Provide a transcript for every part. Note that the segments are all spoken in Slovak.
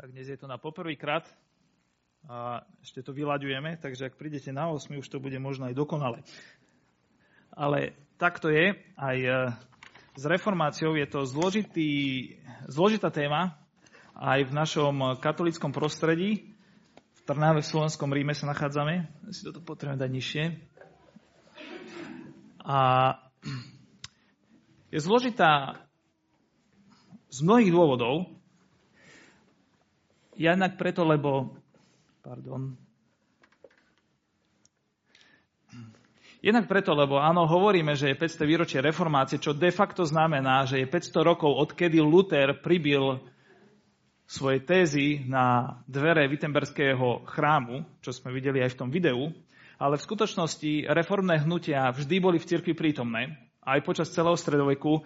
Tak dnes je to na poprvýkrát a ešte to vyľaďujeme, takže ak prídete na 8, už to bude možno aj dokonale. Ale tak to je, aj e, s reformáciou je to zložitý, zložitá téma, aj v našom katolickom prostredí. V Trnave, v Slovenskom Ríme sa nachádzame. Si toto potrebujem dať nižšie. A je zložitá z mnohých dôvodov, Jednak preto, lebo... Pardon. Jednak preto, lebo áno, hovoríme, že je 500 výročie reformácie, čo de facto znamená, že je 500 rokov, odkedy Luther pribil svoje tézy na dvere Wittenberského chrámu, čo sme videli aj v tom videu, ale v skutočnosti reformné hnutia vždy boli v cirkvi prítomné, aj počas celého stredoveku,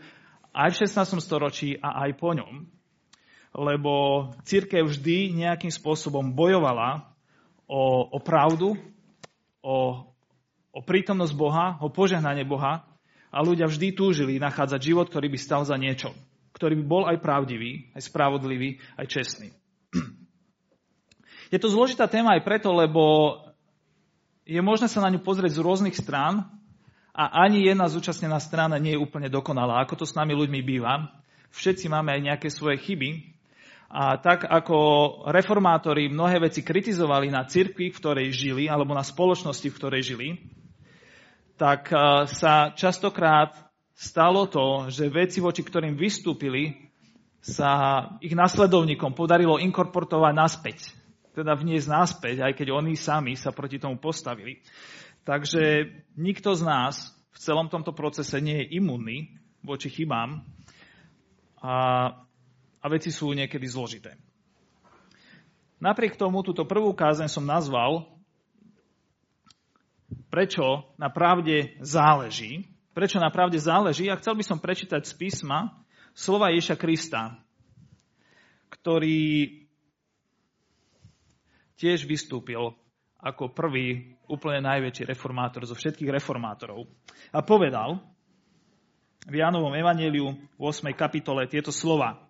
aj v 16. storočí a aj po ňom lebo církev vždy nejakým spôsobom bojovala o, o pravdu, o, o prítomnosť Boha, o požehnanie Boha a ľudia vždy túžili nachádzať život, ktorý by stal za niečo, ktorý by bol aj pravdivý, aj spravodlivý, aj čestný. Je to zložitá téma aj preto, lebo je možné sa na ňu pozrieť z rôznych strán a ani jedna zúčastnená strana nie je úplne dokonalá, ako to s nami ľuďmi býva. Všetci máme aj nejaké svoje chyby a tak ako reformátori mnohé veci kritizovali na cirkvi, v ktorej žili, alebo na spoločnosti, v ktorej žili, tak e, sa častokrát stalo to, že veci, voči ktorým vystúpili, sa ich nasledovníkom podarilo inkorporovať naspäť. Teda vniesť naspäť, aj keď oni sami sa proti tomu postavili. Takže nikto z nás v celom tomto procese nie je imunný voči chybám. A a veci sú niekedy zložité. Napriek tomu túto prvú kázeň som nazval Prečo na pravde záleží. Prečo na pravde záleží a chcel by som prečítať z písma slova Ježa Krista, ktorý tiež vystúpil ako prvý, úplne najväčší reformátor zo všetkých reformátorov. A povedal v Jánovom evaneliu v 8. kapitole tieto slova.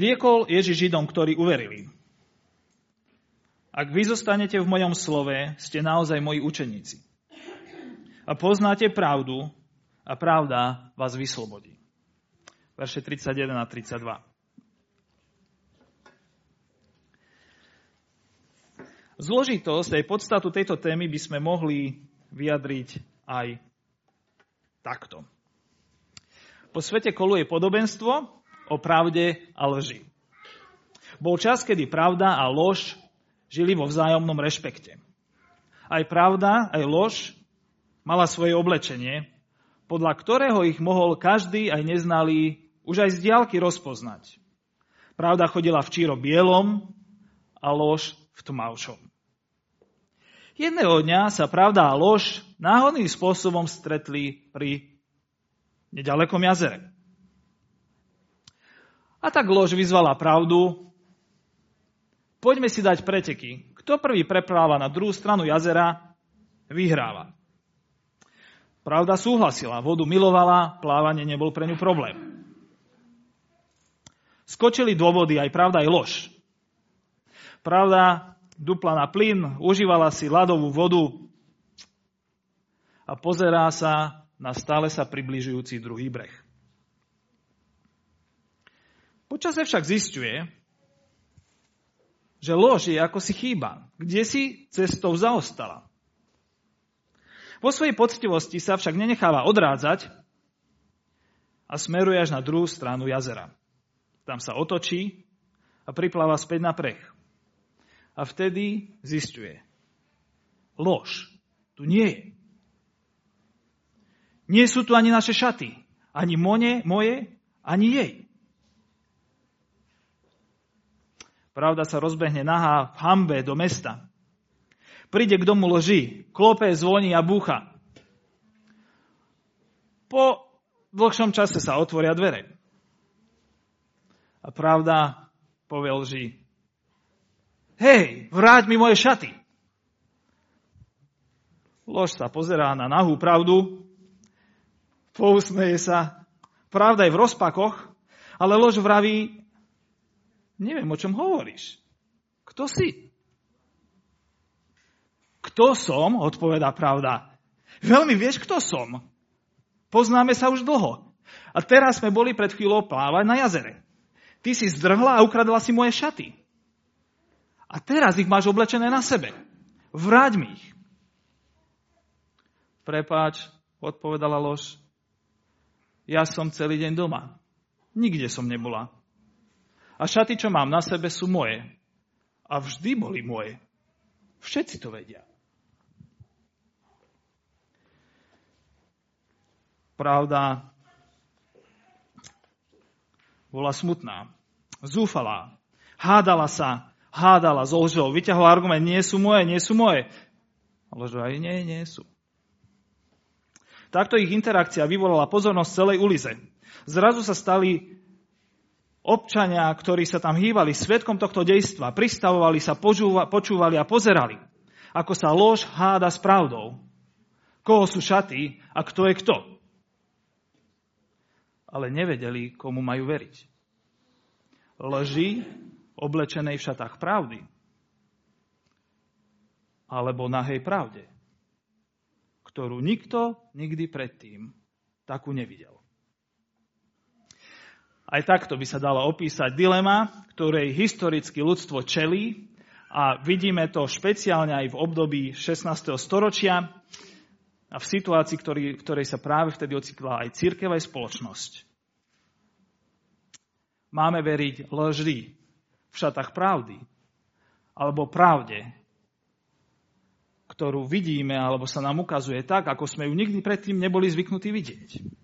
Riekol Ježiš Židom, ktorí uverili. Ak vy zostanete v mojom slove, ste naozaj moji učeníci. A poznáte pravdu a pravda vás vyslobodí. Verše 31 a 32. Zložitosť aj podstatu tejto témy by sme mohli vyjadriť aj takto. Po svete koluje podobenstvo, o pravde a lži. Bol čas, kedy pravda a lož žili vo vzájomnom rešpekte. Aj pravda, aj lož mala svoje oblečenie, podľa ktorého ich mohol každý, aj neznalý, už aj z diálky rozpoznať. Pravda chodila v číro bielom a lož v tmavšom. Jedného dňa sa pravda a lož náhodným spôsobom stretli pri nedalekom jazere. A tak lož vyzvala pravdu. Poďme si dať preteky. Kto prvý prepláva na druhú stranu jazera, vyhráva. Pravda súhlasila, vodu milovala, plávanie nebol pre ňu problém. Skočili dôvody aj pravda aj lož. Pravda dupla na plyn, užívala si ľadovú vodu a pozerá sa na stále sa približujúci druhý breh. Počasie však zistuje, že lož je ako si chýba, kde si cestou zaostala. Vo svojej poctivosti sa však nenecháva odrádzať a smeruje až na druhú stranu jazera. Tam sa otočí a pripláva späť na prech. A vtedy zistuje. Lož tu nie je. Nie sú tu ani naše šaty. Ani moje, moje, ani jej. Pravda sa rozbehne nahá v hambe do mesta. Príde k domu loži, klope, zvoní a búcha. Po dlhšom čase sa otvoria dvere. A pravda povie lži. Hej, vráť mi moje šaty. Lož sa pozerá na nahú pravdu, pousmeje sa. Pravda je v rozpakoch, ale lož vraví, Neviem, o čom hovoríš. Kto si? Kto som? Odpovedá pravda. Veľmi vieš, kto som. Poznáme sa už dlho. A teraz sme boli pred chvíľou plávať na jazere. Ty si zdrhla a ukradla si moje šaty. A teraz ich máš oblečené na sebe. Vráť mi ich. Prepáč, odpovedala lož. Ja som celý deň doma. Nikde som nebola. A šaty, čo mám na sebe, sú moje. A vždy boli moje. Všetci to vedia. Pravda bola smutná, zúfalá, hádala sa, hádala s lžou, vyťahla argument, nie sú moje, nie sú moje. A ložo aj nie, nie sú. Takto ich interakcia vyvolala pozornosť celej ulize. Zrazu sa stali občania, ktorí sa tam hývali svetkom tohto dejstva, pristavovali sa, počúvali a pozerali, ako sa lož háda s pravdou. Koho sú šaty a kto je kto. Ale nevedeli, komu majú veriť. Lži oblečenej v šatách pravdy alebo nahej pravde ktorú nikto nikdy predtým takú nevidel. Aj takto by sa dalo opísať dilema, ktorej historicky ľudstvo čelí a vidíme to špeciálne aj v období 16. storočia a v situácii, ktorý, ktorej sa práve vtedy ocitla aj církev, aj spoločnosť. Máme veriť lži v šatách pravdy alebo pravde ktorú vidíme alebo sa nám ukazuje tak, ako sme ju nikdy predtým neboli zvyknutí vidieť.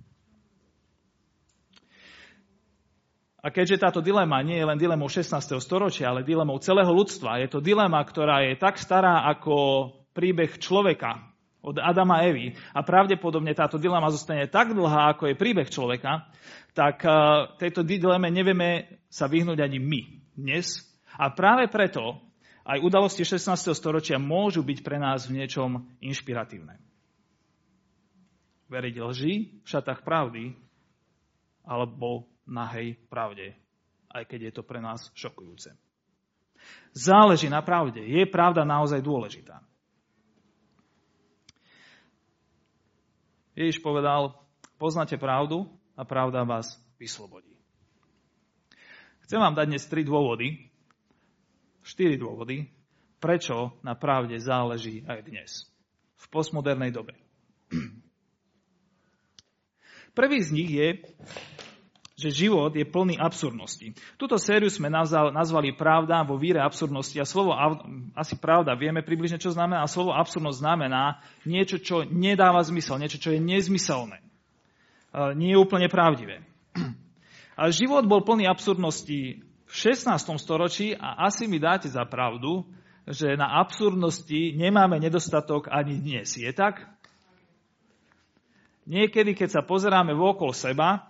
A keďže táto dilema nie je len dilemou 16. storočia, ale dilemou celého ľudstva, je to dilema, ktorá je tak stará ako príbeh človeka od Adama a Evy a pravdepodobne táto dilema zostane tak dlhá, ako je príbeh človeka, tak eh, tejto dileme nevieme sa vyhnúť ani my dnes. A práve preto aj udalosti 16. storočia môžu byť pre nás v niečom inšpiratívne. Veriť lži v šatách pravdy alebo nahej pravde, aj keď je to pre nás šokujúce. Záleží na pravde. Je pravda naozaj dôležitá. Ježiš povedal, poznáte pravdu a pravda vás vyslobodí. Chcem vám dať dnes tri dôvody, štyri dôvody, prečo na pravde záleží aj dnes, v postmodernej dobe. Prvý z nich je, že život je plný absurdnosti. Tuto sériu sme nazvali Pravda vo víre absurdnosti a slovo asi pravda vieme približne, čo znamená. A slovo absurdnosť znamená niečo, čo nedáva zmysel, niečo, čo je nezmyselné. Nie je úplne pravdivé. A život bol plný absurdnosti v 16. storočí a asi mi dáte za pravdu, že na absurdnosti nemáme nedostatok ani dnes. Je tak? Niekedy, keď sa pozeráme vokol seba,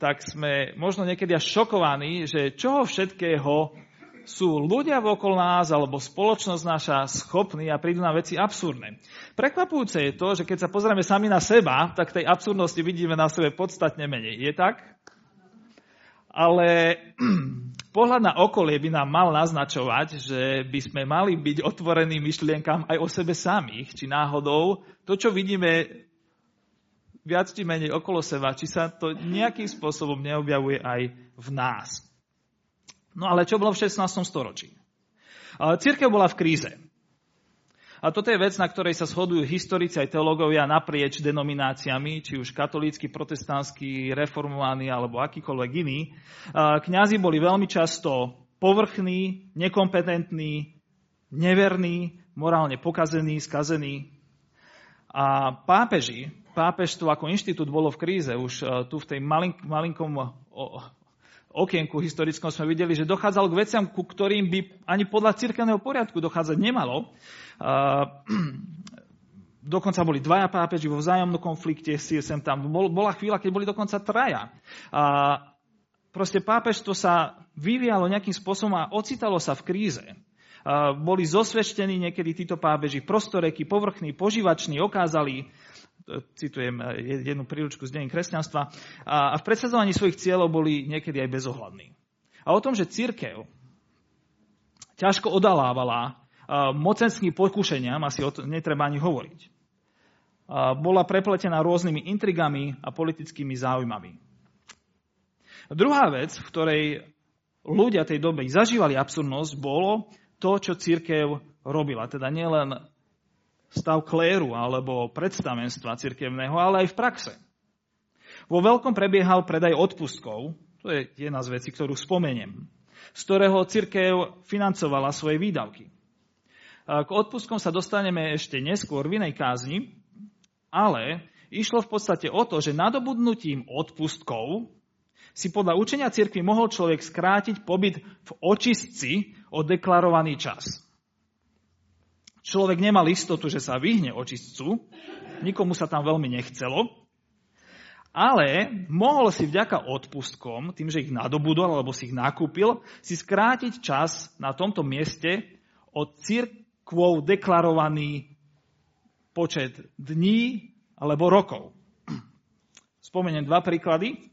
tak sme možno niekedy až šokovaní, že čoho všetkého sú ľudia vokol nás alebo spoločnosť naša schopní a prídu na veci absurdné. Prekvapujúce je to, že keď sa pozrieme sami na seba, tak tej absurdnosti vidíme na sebe podstatne menej. Je tak? Ale pohľad na okolie by nám mal naznačovať, že by sme mali byť otvorení myšlienkam aj o sebe samých, či náhodou to, čo vidíme viac či menej okolo seba, či sa to nejakým spôsobom neobjavuje aj v nás. No ale čo bolo v 16. storočí? Církev bola v kríze. A toto je vec, na ktorej sa shodujú historici aj teológovia naprieč denomináciami, či už katolícky, protestantský, reformovaní alebo akýkoľvek iný. Kňazi boli veľmi často povrchní, nekompetentní, neverní, morálne pokazení, skazení. A pápeži, pápežstvo ako inštitút bolo v kríze. Už e, tu v tej malink, malinkom okienku historickom sme videli, že dochádzalo k veciam, ku ktorým by ani podľa cirkevného poriadku dochádzať nemalo. Dokonca boli dvaja pápeži vo vzájomnom konflikte, si sem tam. Bola chvíľa, keď boli dokonca traja. A proste pápežstvo sa vyvíjalo nejakým spôsobom a ocitalo sa v kríze. A boli zosveštení niekedy títo pápeži, prostoreky, povrchní, požívační, okázali citujem eh, jednu príručku z deň kresťanstva, a v predsadzovaní svojich cieľov boli niekedy aj bezohľadní. A o tom, že církev ťažko odalávala mocenským pokušeniam, asi o to netreba ani hovoriť. Bola prepletená rôznymi intrigami a politickými záujmami. Druhá vec, v ktorej ľudia tej doby zažívali absurdnosť, bolo to, čo církev robila. Teda nielen stav kléru alebo predstavenstva cirkevného, ale aj v praxe. Vo veľkom prebiehal predaj odpustkov, to je jedna z vecí, ktorú spomeniem, z ktorého cirkev financovala svoje výdavky. K odpustkom sa dostaneme ešte neskôr v inej kázni, ale išlo v podstate o to, že nadobudnutím odpustkov si podľa učenia cirkvi mohol človek skrátiť pobyt v očistci o deklarovaný čas. Človek nemal istotu, že sa vyhne očistcu, nikomu sa tam veľmi nechcelo, ale mohol si vďaka odpustkom, tým, že ich nadobudol alebo si ich nakúpil, si skrátiť čas na tomto mieste od cirkvou deklarovaný počet dní alebo rokov. Spomeniem dva príklady.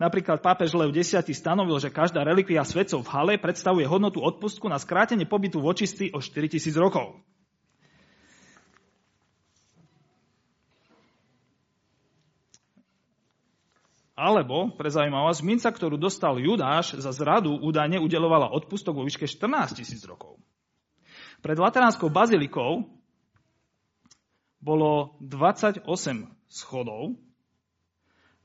Napríklad pápež Lev X stanovil, že každá relikvia svetcov v hale predstavuje hodnotu odpustku na skrátenie pobytu v očistí o 4000 rokov. Alebo, pre zaujímavosť, minca, ktorú dostal Judáš za zradu, údajne udelovala odpustok vo výške 14 tisíc rokov. Pred Lateránskou bazilikou bolo 28 schodov,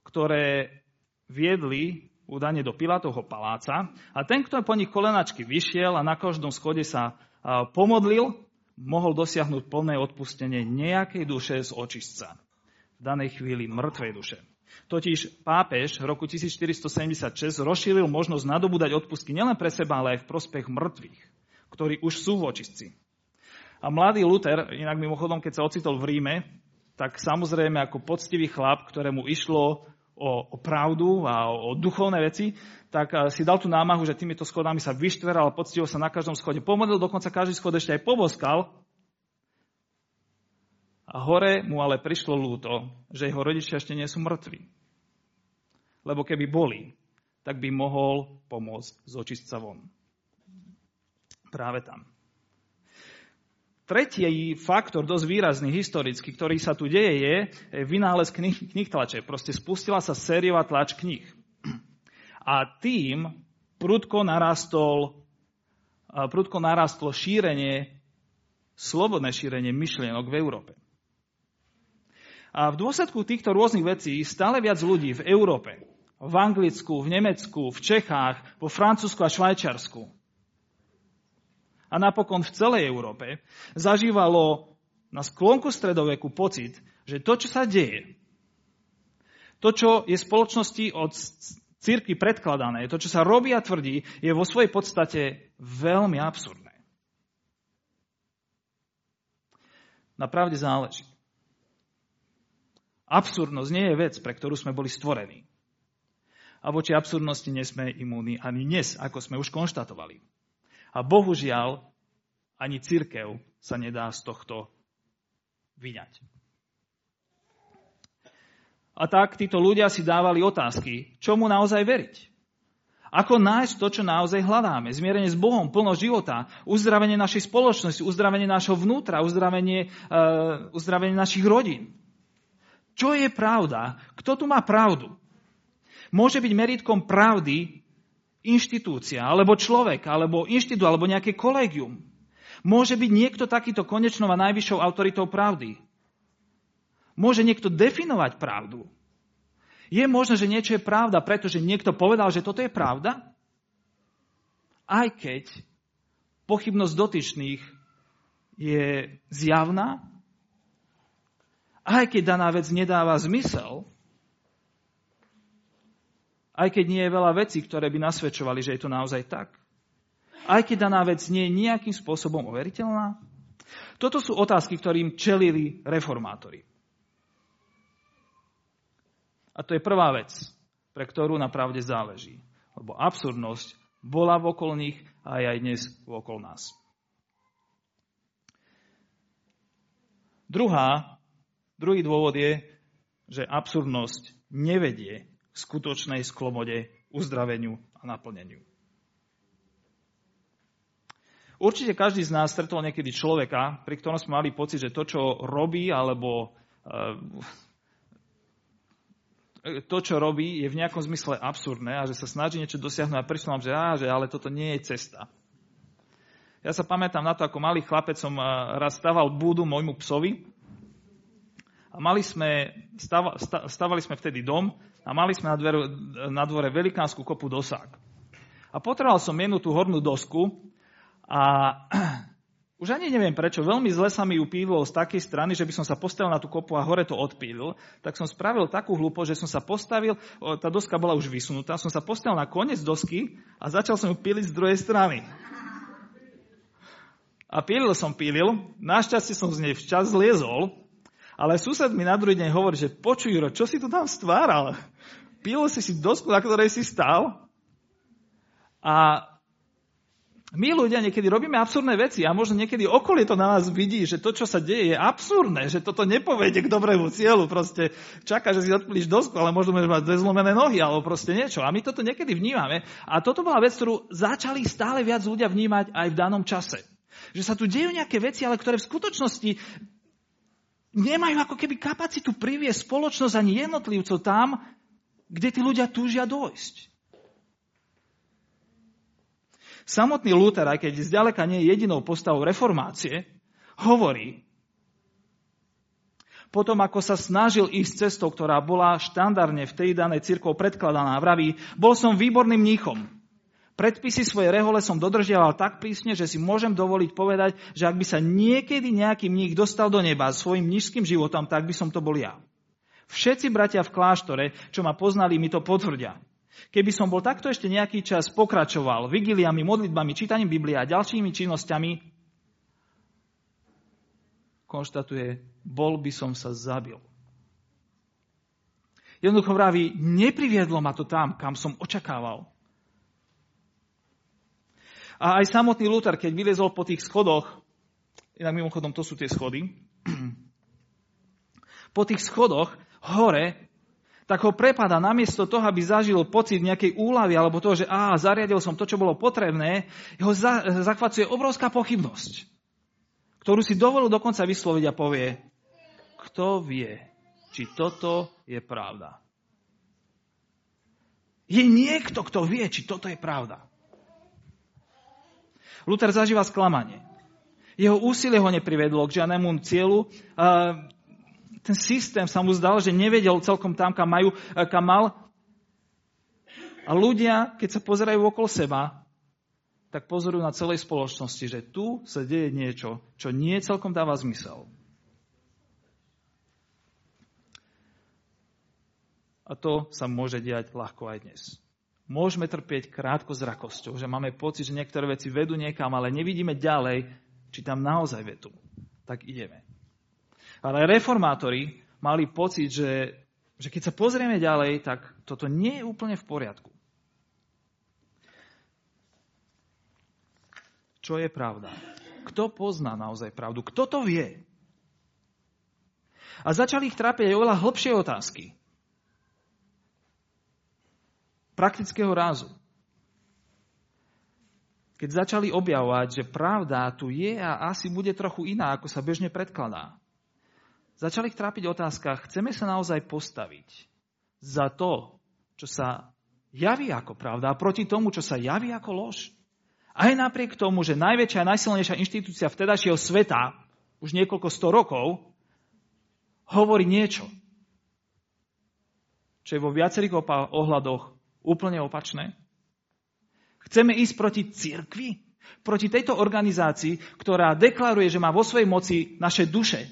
ktoré viedli údajne do Pilatovho paláca a ten, kto po nich kolenačky vyšiel a na každom schode sa pomodlil, mohol dosiahnuť plné odpustenie nejakej duše z očistca. V danej chvíli mŕtvej duše. Totiž pápež v roku 1476 rozšíril možnosť nadobúdať odpustky nielen pre seba, ale aj v prospech mŕtvych, ktorí už sú v očistci. A mladý Luther, inak mimochodom, keď sa ocitol v Ríme, tak samozrejme ako poctivý chlap, ktorému išlo o, o pravdu a o, o duchovné veci, tak si dal tú námahu, že týmito schodami sa vyštveral, poctivo sa na každom schode pomodlil, dokonca každý schod ešte aj poboskal, a hore mu ale prišlo lúto, že jeho rodičia ešte nie sú mŕtvi. Lebo keby boli, tak by mohol pomôcť zočiť sa von. Práve tam. Tretí faktor, dosť výrazný historicky, ktorý sa tu deje, je vynález knih, knih tlače. Proste spustila sa sériová tlač knih. A tým prudko narastol, prudko narastlo šírenie, slobodné šírenie myšlienok v Európe. A v dôsledku týchto rôznych vecí stále viac ľudí v Európe, v Anglicku, v Nemecku, v Čechách, vo Francúzsku a Švajčiarsku a napokon v celej Európe zažívalo na sklonku stredoveku pocit, že to, čo sa deje, to, čo je spoločnosti od církvy predkladané, to, čo sa robí a tvrdí, je vo svojej podstate veľmi absurdné. Na pravde záleží. Absurdnosť nie je vec, pre ktorú sme boli stvorení. A voči absurdnosti nesme imúni ani dnes, ako sme už konštatovali. A bohužiaľ, ani církev sa nedá z tohto vyňať. A tak títo ľudia si dávali otázky, čomu naozaj veriť. Ako nájsť to, čo naozaj hľadáme? Zmierenie s Bohom, plno života, uzdravenie našej spoločnosti, uzdravenie našho vnútra, uzdravenie, uh, uzdravenie našich rodín. Čo je pravda? Kto tu má pravdu? Môže byť meritkom pravdy inštitúcia, alebo človek, alebo inštitút, alebo nejaké kolegium. Môže byť niekto takýto konečnou a najvyššou autoritou pravdy. Môže niekto definovať pravdu. Je možné, že niečo je pravda, pretože niekto povedal, že toto je pravda? Aj keď pochybnosť dotyčných je zjavná, aj keď daná vec nedáva zmysel, aj keď nie je veľa vecí, ktoré by nasvedčovali, že je to naozaj tak, aj keď daná vec nie je nejakým spôsobom overiteľná, toto sú otázky, ktorým čelili reformátori. A to je prvá vec, pre ktorú napravde záleží. Lebo absurdnosť bola v okolných a aj dnes okolo nás. Druhá Druhý dôvod je, že absurdnosť nevedie skutočnej sklomode, uzdraveniu a naplneniu. Určite každý z nás stretol niekedy človeka, pri ktorom sme mali pocit, že to, čo robí, alebo eh, to, čo robí, je v nejakom zmysle absurdné a že sa snaží niečo dosiahnuť a prišlo nám, že, á, že ale toto nie je cesta. Ja sa pamätám na to, ako malý chlapec som eh, raz staval budu môjmu psovi a mali sme, stav, stavali sme vtedy dom a mali sme na, dvere, na dvore velikánsku kopu dosák. A potreboval som jednu tú hornú dosku a už ani neviem prečo, veľmi zle sa mi upívilo z takej strany, že by som sa postavil na tú kopu a hore to odpílil, tak som spravil takú hlúpo, že som sa postavil, tá doska bola už vysunutá, som sa postavil na koniec dosky a začal som ju píliť z druhej strany. A pílil som pílil, našťastie som z nej včas zliezol, ale sused mi na druhý deň hovorí, že počuj, Juro, čo si tu tam stváral? Pil si si dosku, na ktorej si stál? A my ľudia niekedy robíme absurdné veci a možno niekedy okolie to na nás vidí, že to, čo sa deje, je absurdné, že toto nepovede k dobrému cieľu. Proste čaká, že si odpíliš dosku, ale možno môžeš mať dve zlomené nohy alebo proste niečo. A my toto niekedy vnímame. A toto bola vec, ktorú začali stále viac ľudia vnímať aj v danom čase. Že sa tu dejú nejaké veci, ale ktoré v skutočnosti nemajú ako keby kapacitu priviesť spoločnosť ani jednotlivcov tam, kde tí ľudia túžia dojsť. Samotný Luther, aj keď zďaleka nie je jedinou postavou reformácie, hovorí, potom ako sa snažil ísť cestou, ktorá bola štandardne v tej danej cirkov predkladaná, vraví, bol som výborným mníchom, Predpisy svojej rehole som dodržiaval tak prísne, že si môžem dovoliť povedať, že ak by sa niekedy nejaký mních dostal do neba svojim mnížským životom, tak by som to bol ja. Všetci bratia v kláštore, čo ma poznali, mi to potvrdia. Keby som bol takto ešte nejaký čas pokračoval vigiliami, modlitbami, čítaním Biblia a ďalšími činnosťami, konštatuje, bol by som sa zabil. Jednoducho vraví, nepriviedlo ma to tam, kam som očakával. A aj samotný Luther, keď vylezol po tých schodoch, inak mimochodom to sú tie schody, po tých schodoch hore, tak ho prepada namiesto toho, aby zažil pocit nejakej úlavy alebo toho, že á, zariadil som to, čo bolo potrebné, ho za, zachvacuje obrovská pochybnosť, ktorú si dovolil dokonca vysloviť a povie, kto vie, či toto je pravda. Je niekto, kto vie, či toto je pravda. Luther zažíva sklamanie. Jeho úsilie ho neprivedlo k žiadnemu cieľu. Ten systém sa mu zdal, že nevedel celkom tam, kam, majú, kam mal. A ľudia, keď sa pozerajú okolo seba, tak pozorujú na celej spoločnosti, že tu sa deje niečo, čo nie celkom dáva zmysel. A to sa môže diať ľahko aj dnes. Môžeme trpieť krátko zrakosťou, že máme pocit, že niektoré veci vedú niekam, ale nevidíme ďalej, či tam naozaj vedú. Tak ideme. Ale reformátori mali pocit, že, že keď sa pozrieme ďalej, tak toto nie je úplne v poriadku. Čo je pravda? Kto pozná naozaj pravdu? Kto to vie? A začali ich trápiť aj oveľa hlbšie otázky praktického rázu. Keď začali objavovať, že pravda tu je a asi bude trochu iná, ako sa bežne predkladá. Začali ich trápiť otázka, chceme sa naozaj postaviť za to, čo sa javí ako pravda a proti tomu, čo sa javí ako lož. Aj napriek tomu, že najväčšia a najsilnejšia inštitúcia vtedajšieho sveta, už niekoľko sto rokov, hovorí niečo, čo je vo viacerých ohľadoch úplne opačné? Chceme ísť proti cirkvi? Proti tejto organizácii, ktorá deklaruje, že má vo svojej moci naše duše,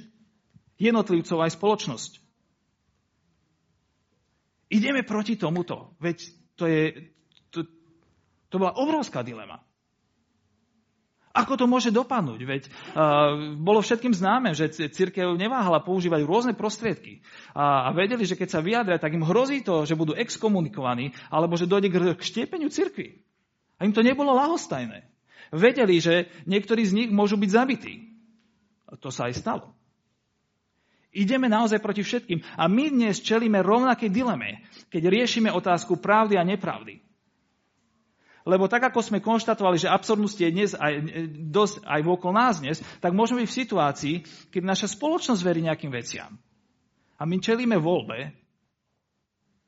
jednotlivcov aj spoločnosť. Ideme proti tomuto, veď to, je, to, to bola obrovská dilema. Ako to môže dopadnúť? Veď uh, bolo všetkým známe, že církev neváhala používať rôzne prostriedky. A, a vedeli, že keď sa vyjadria, tak im hrozí to, že budú exkomunikovaní, alebo že dojde k, štiepeniu cirkvi. A im to nebolo lahostajné. Vedeli, že niektorí z nich môžu byť zabití. A to sa aj stalo. Ideme naozaj proti všetkým. A my dnes čelíme rovnakej dileme, keď riešime otázku pravdy a nepravdy. Lebo tak, ako sme konštatovali, že absurdnosť je dnes aj, dosť aj okolo nás dnes, tak môžeme byť v situácii, keď naša spoločnosť verí nejakým veciam. A my čelíme voľbe,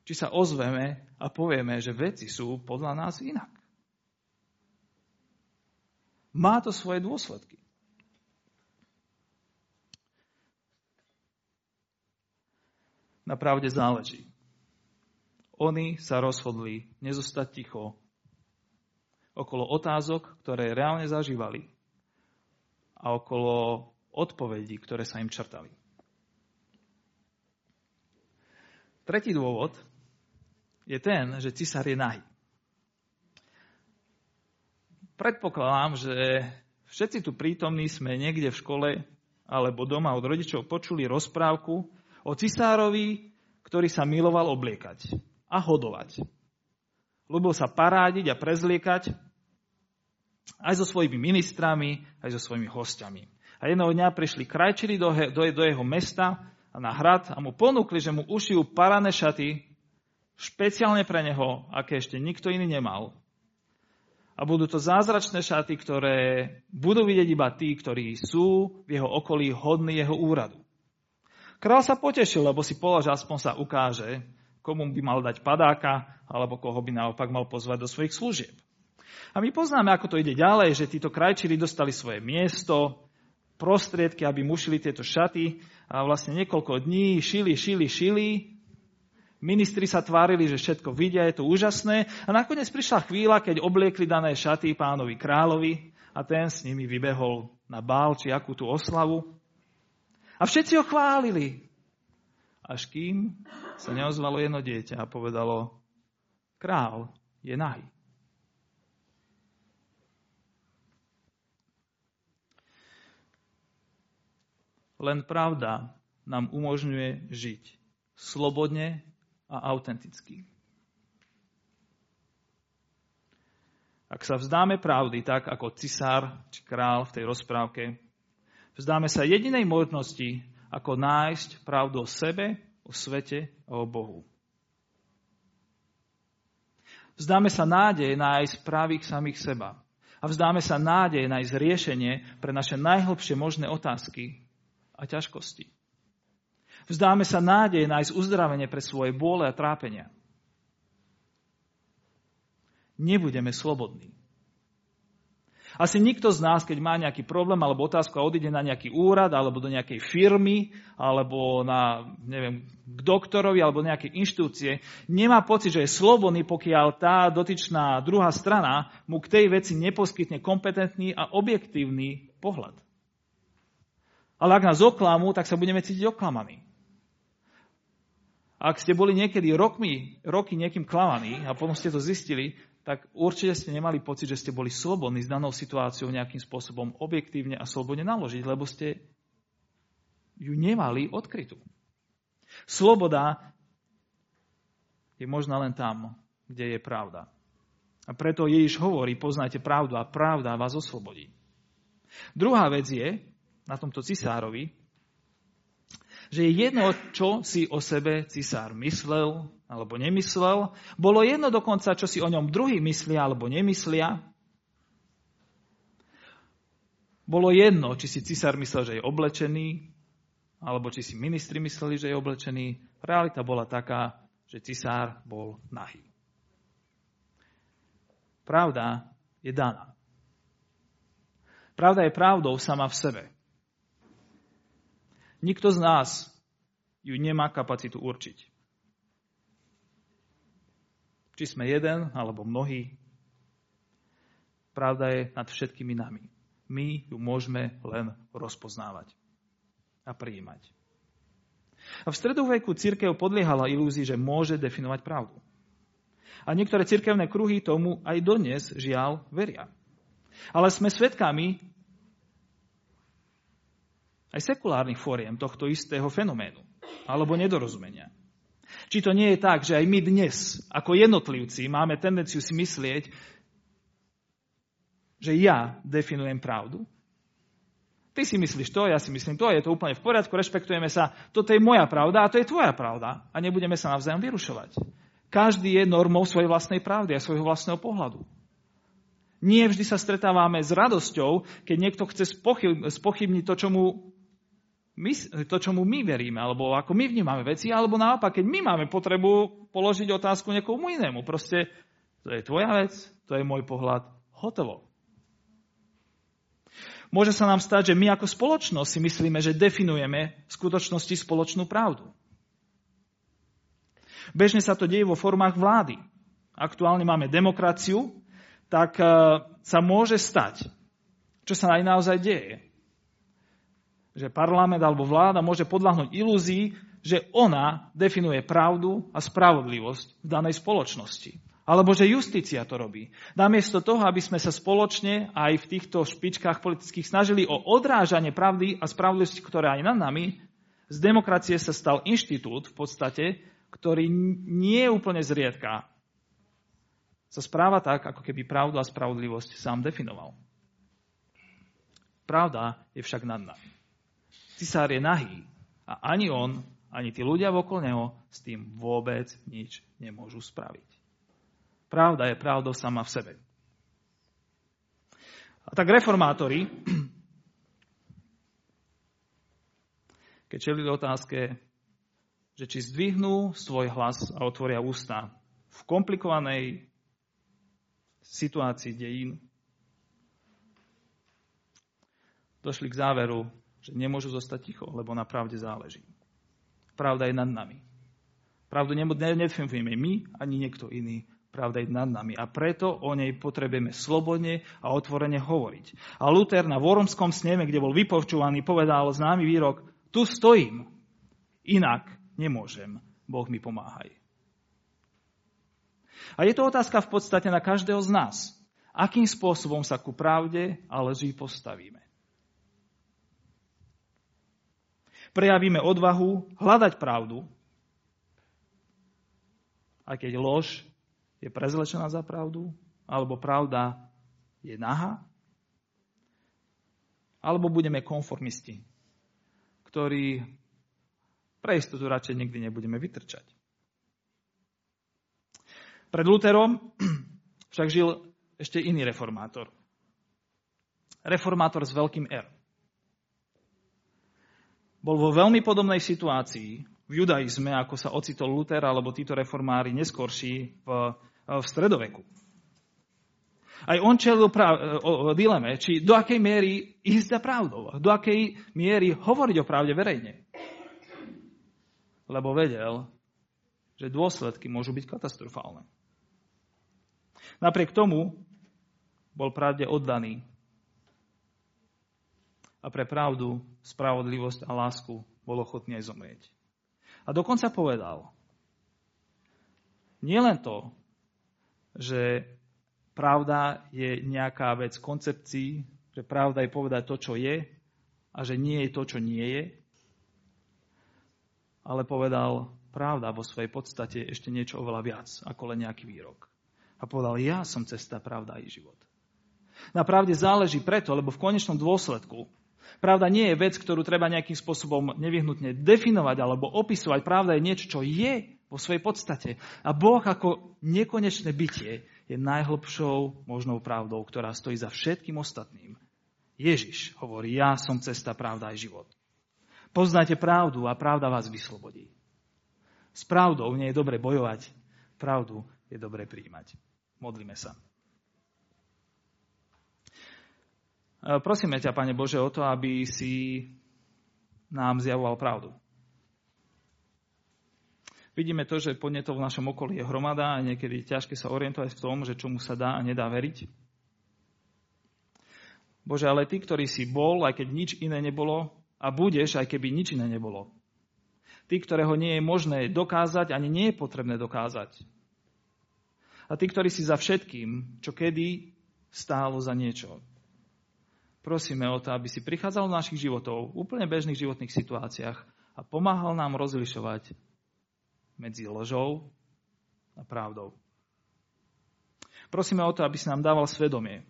či sa ozveme a povieme, že veci sú podľa nás inak. Má to svoje dôsledky. Na pravde záleží. Oni sa rozhodli nezostať ticho okolo otázok, ktoré reálne zažívali a okolo odpovedí, ktoré sa im črtali. Tretí dôvod je ten, že cisár je nahý. Predpokladám, že všetci tu prítomní sme niekde v škole alebo doma od rodičov počuli rozprávku o cisárovi, ktorý sa miloval obliekať a hodovať. Ľúbil sa parádiť a prezliekať aj so svojimi ministrami, aj so svojimi hostiami. A jedného dňa prišli krajčili do, do, do jeho mesta a na hrad a mu ponúkli, že mu ušijú parané šaty špeciálne pre neho, aké ešte nikto iný nemal. A budú to zázračné šaty, ktoré budú vidieť iba tí, ktorí sú v jeho okolí hodní jeho úradu. Král sa potešil, lebo si povedal, že aspoň sa ukáže, komu by mal dať padáka, alebo koho by naopak mal pozvať do svojich služieb. A my poznáme, ako to ide ďalej, že títo krajčíri dostali svoje miesto, prostriedky, aby mu šili tieto šaty a vlastne niekoľko dní šili, šili, šili. Ministri sa tvárili, že všetko vidia, je to úžasné. A nakoniec prišla chvíľa, keď obliekli dané šaty pánovi kráľovi a ten s nimi vybehol na bál či akú tú oslavu. A všetci ho chválili až kým sa neozvalo jedno dieťa a povedalo, král je nahý. Len pravda nám umožňuje žiť slobodne a autenticky. Ak sa vzdáme pravdy tak, ako cisár či král v tej rozprávke, vzdáme sa jedinej možnosti, ako nájsť pravdu o sebe, o svete a o Bohu. Vzdáme sa nádej nájsť pravých samých seba. A vzdáme sa nádej nájsť riešenie pre naše najhlbšie možné otázky a ťažkosti. Vzdáme sa nádej nájsť uzdravenie pre svoje bóle a trápenia. Nebudeme slobodní. Asi nikto z nás, keď má nejaký problém alebo otázku a odíde na nejaký úrad alebo do nejakej firmy alebo na, neviem, k doktorovi alebo nejakej inštitúcie, nemá pocit, že je slobodný, pokiaľ tá dotyčná druhá strana mu k tej veci neposkytne kompetentný a objektívny pohľad. Ale ak nás oklamú, tak sa budeme cítiť oklamaní. Ak ste boli niekedy rokmi, roky niekým klamaní a potom ste to zistili, tak určite ste nemali pocit, že ste boli slobodní s danou situáciou nejakým spôsobom objektívne a slobodne naložiť, lebo ste ju nemali odkrytú. Sloboda je možná len tam, kde je pravda. A preto Ježiš hovorí, poznajte pravdu a pravda vás oslobodí. Druhá vec je, na tomto cisárovi, že je jedno, čo si o sebe cisár myslel alebo nemyslel. Bolo jedno dokonca, čo si o ňom druhý myslia alebo nemyslia. Bolo jedno, či si cisár myslel, že je oblečený, alebo či si ministri mysleli, že je oblečený. Realita bola taká, že cisár bol nahý. Pravda je daná. Pravda je pravdou sama v sebe. Nikto z nás ju nemá kapacitu určiť. Či sme jeden alebo mnohí, pravda je nad všetkými nami. My ju môžeme len rozpoznávať a prijímať. A v stredoveku církev podliehala ilúzii, že môže definovať pravdu. A niektoré cirkevné kruhy tomu aj dodnes, žiaľ, veria. Ale sme svedkami aj sekulárnych fóriem tohto istého fenoménu alebo nedorozumenia. Či to nie je tak, že aj my dnes, ako jednotlivci, máme tendenciu si myslieť, že ja definujem pravdu? Ty si myslíš to, ja si myslím to, je to úplne v poriadku, rešpektujeme sa, toto je moja pravda a to je tvoja pravda a nebudeme sa navzájom vyrušovať. Každý je normou svojej vlastnej pravdy a svojho vlastného pohľadu. Nie vždy sa stretávame s radosťou, keď niekto chce spochybniť to, čo mu my, to, čo mu my veríme, alebo ako my vnímame veci, alebo naopak, keď my máme potrebu položiť otázku niekomu inému. Proste to je tvoja vec, to je môj pohľad, hotovo. Môže sa nám stať, že my ako spoločnosť si myslíme, že definujeme v skutočnosti spoločnú pravdu. Bežne sa to deje vo formách vlády. Aktuálne máme demokraciu, tak eh, sa môže stať, čo sa aj naozaj deje, že parlament alebo vláda môže podľahnúť ilúzii, že ona definuje pravdu a spravodlivosť v danej spoločnosti. Alebo že justícia to robí. Namiesto toho, aby sme sa spoločne aj v týchto špičkách politických snažili o odrážanie pravdy a spravodlivosti, ktoré aj nad nami, z demokracie sa stal inštitút v podstate, ktorý nie je úplne zriedka. Sa správa tak, ako keby pravdu a spravodlivosť sám definoval. Pravda je však nad nami. Cisár je nahý a ani on, ani tí ľudia okolo neho s tým vôbec nič nemôžu spraviť. Pravda je pravdou sama v sebe. A tak reformátori, keď čelili otázke, že či zdvihnú svoj hlas a otvoria ústa v komplikovanej situácii dejín, došli k záveru, že nemôžu zostať ticho, lebo na pravde záleží. Pravda je nad nami. Pravdu nedefinujeme my ani niekto iný. Pravda je nad nami. A preto o nej potrebujeme slobodne a otvorene hovoriť. A Luther na Voromskom sneme, kde bol vypočúvaný, povedal známy výrok, tu stojím, inak nemôžem, Boh mi pomáhaj. A je to otázka v podstate na každého z nás. Akým spôsobom sa ku pravde a lži postavíme. Prejavíme odvahu hľadať pravdu, aj keď lož je prezlečená za pravdu, alebo pravda je nahá, alebo budeme konformisti, ktorí pre istotu radšej nikdy nebudeme vytrčať. Pred Luterom však žil ešte iný reformátor. Reformátor s veľkým R bol vo veľmi podobnej situácii v judaizme, ako sa ocitol Luther alebo títo reformári neskorší v, v stredoveku. Aj on čelil prav, o, o dileme, či do akej miery ísť za pravdou, do akej miery hovoriť o pravde verejne. Lebo vedel, že dôsledky môžu byť katastrofálne. Napriek tomu bol pravde oddaný a pre pravdu, spravodlivosť a lásku bol ochotný aj zomrieť. A dokonca povedal, nie len to, že pravda je nejaká vec koncepcií, že pravda je povedať to, čo je a že nie je to, čo nie je, ale povedal, pravda vo svojej podstate ešte niečo oveľa viac ako len nejaký výrok. A povedal, ja som cesta, pravda i život. Na pravde záleží preto, lebo v konečnom dôsledku Pravda nie je vec, ktorú treba nejakým spôsobom nevyhnutne definovať alebo opisovať. Pravda je niečo, čo je vo svojej podstate. A Boh ako nekonečné bytie je najhlbšou možnou pravdou, ktorá stojí za všetkým ostatným. Ježiš hovorí, ja som cesta, pravda aj život. Poznáte pravdu a pravda vás vyslobodí. S pravdou nie je dobre bojovať, pravdu je dobre príjmať. Modlíme sa. Prosíme ťa, Pane Bože, o to, aby si nám zjavoval pravdu. Vidíme to, že podnetov v našom okolí je hromada a niekedy ťažké sa orientovať v tom, že čomu sa dá a nedá veriť. Bože, ale ty, ktorý si bol, aj keď nič iné nebolo, a budeš, aj keby nič iné nebolo. Ty, ktorého nie je možné dokázať, ani nie je potrebné dokázať. A ty, ktorý si za všetkým, čo kedy stálo za niečo prosíme o to, aby si prichádzal do našich životov, v úplne bežných životných situáciách a pomáhal nám rozlišovať medzi ložou a pravdou. Prosíme o to, aby si nám dával svedomie,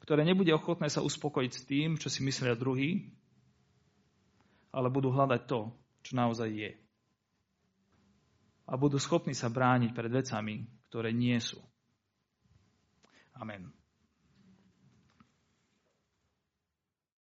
ktoré nebude ochotné sa uspokojiť s tým, čo si myslia druhý, ale budú hľadať to, čo naozaj je. A budú schopní sa brániť pred vecami, ktoré nie sú. Amen.